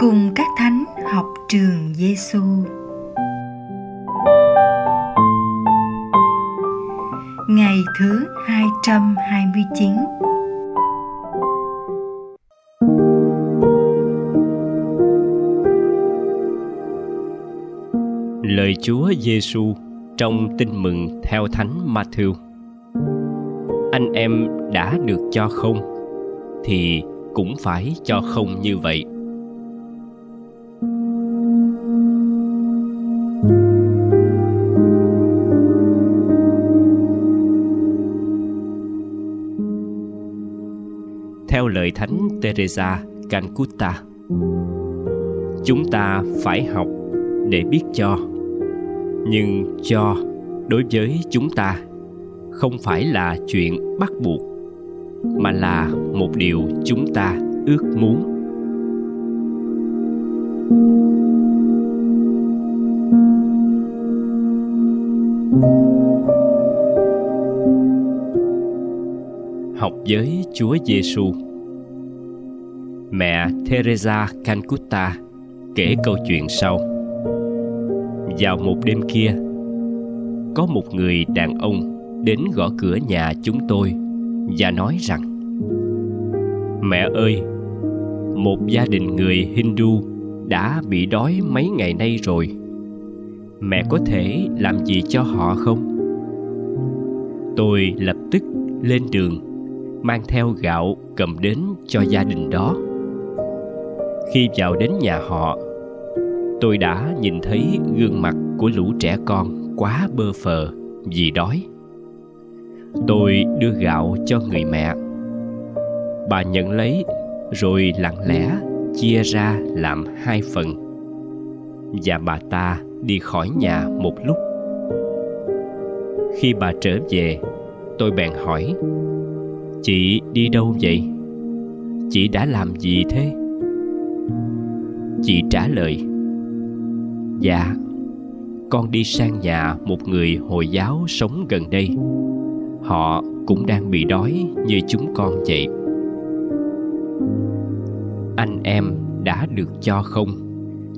cùng các thánh học trường Giêsu. Ngày thứ 229 Lời Chúa Giêsu trong Tin mừng theo Thánh Matthew. Anh em đã được cho không thì cũng phải cho không như vậy. Lời Thánh Teresa Cancuta chúng ta phải học để biết cho. Nhưng cho đối với chúng ta không phải là chuyện bắt buộc, mà là một điều chúng ta ước muốn. Học với Chúa Giêsu. Mẹ Teresa Cancuta kể câu chuyện sau. Vào một đêm kia, có một người đàn ông đến gõ cửa nhà chúng tôi và nói rằng, mẹ ơi, một gia đình người hindu đã bị đói mấy ngày nay rồi. Mẹ có thể làm gì cho họ không? Tôi lập tức lên đường, mang theo gạo cầm đến cho gia đình đó khi vào đến nhà họ, tôi đã nhìn thấy gương mặt của lũ trẻ con quá bơ phờ vì đói. Tôi đưa gạo cho người mẹ. Bà nhận lấy rồi lặng lẽ chia ra làm hai phần. Và bà ta đi khỏi nhà một lúc. Khi bà trở về, tôi bèn hỏi, chị đi đâu vậy? Chị đã làm gì thế? Chị trả lời Dạ Con đi sang nhà một người Hồi giáo sống gần đây. Họ cũng đang bị đói như chúng con vậy. Anh em đã được cho không?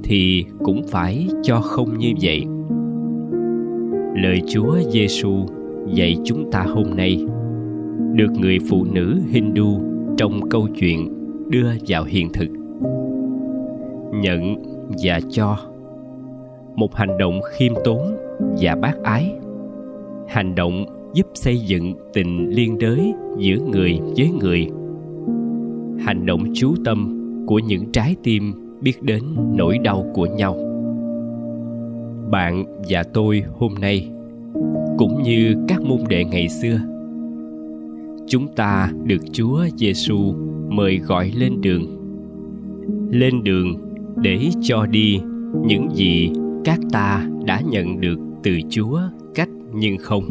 Thì cũng phải cho không như vậy. Lời Chúa Giêsu dạy chúng ta hôm nay, được người phụ nữ Hindu trong câu chuyện đưa vào hiện thực. Nhận và cho. Một hành động khiêm tốn và bác ái. Hành động giúp xây dựng tình liên đới giữa người với người. Hành động chú tâm của những trái tim biết đến nỗi đau của nhau. Bạn và tôi hôm nay, cũng như các môn đệ ngày xưa, chúng ta được chúa giêsu mời gọi lên đường. Lên đường để cho đi. Những gì các ta đã nhận được từ chúa, cách nhưng không.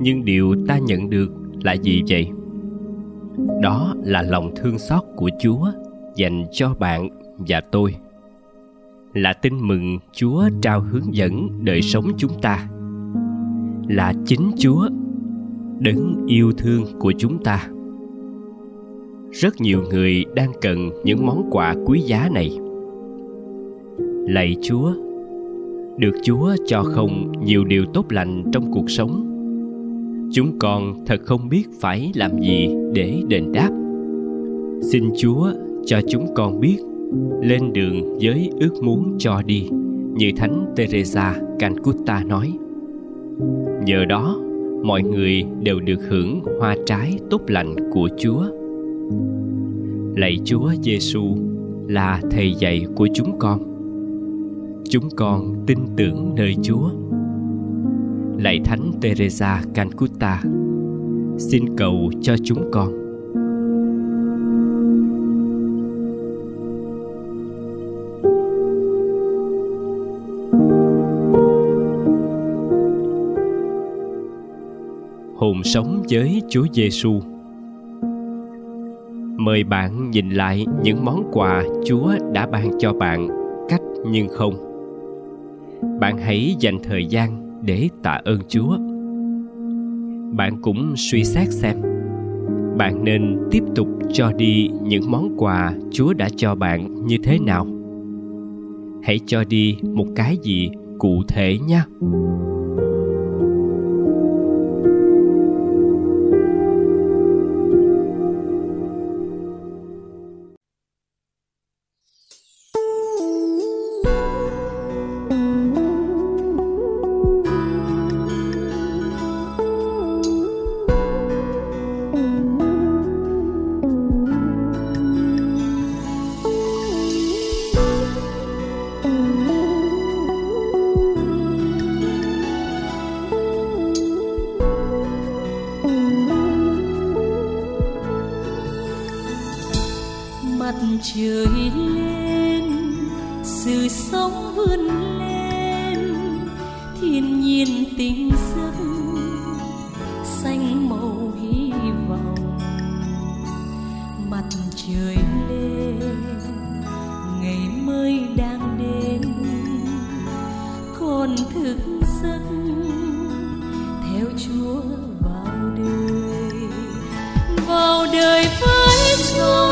Nhưng điều ta nhận được là gì vậy? Đó là lòng thương xót của chúa dành cho bạn và tôi. Là tin mừng chúa trao hướng dẫn đời sống chúng ta. Là chính chúa đấng yêu thương của chúng ta rất nhiều người đang cần những món quà quý giá này. Lạy chúa, được chúa cho không nhiều điều tốt lành trong cuộc sống. Chúng con thật không biết phải làm gì để đền đáp. Xin chúa cho chúng con biết, lên đường với ước muốn cho đi, như thánh teresa calcutta nói. Nhờ đó, mọi người đều được hưởng hoa trái tốt lành của chúa lạy chúa giêsu là thầy dạy của chúng con chúng con tin tưởng nơi Chúa. Lạy Thánh Teresa Calcutta, xin cầu cho chúng con. Hồn sống với Chúa Giêsu. Mời bạn nhìn lại những món quà Chúa đã ban cho bạn, cách nhưng không. Bạn hãy dành thời gian để tạ ơn chúa. Bạn cũng suy xét xem, bạn nên tiếp tục cho đi những món quà chúa đã cho bạn như thế nào. Hãy cho đi một cái gì cụ thể nhé tiếng giấc xanh màu hy vọng. Mặt trời lên, ngày mới đang đến. Con thức giấc theo chúa vào đời. Vào đời với chúa.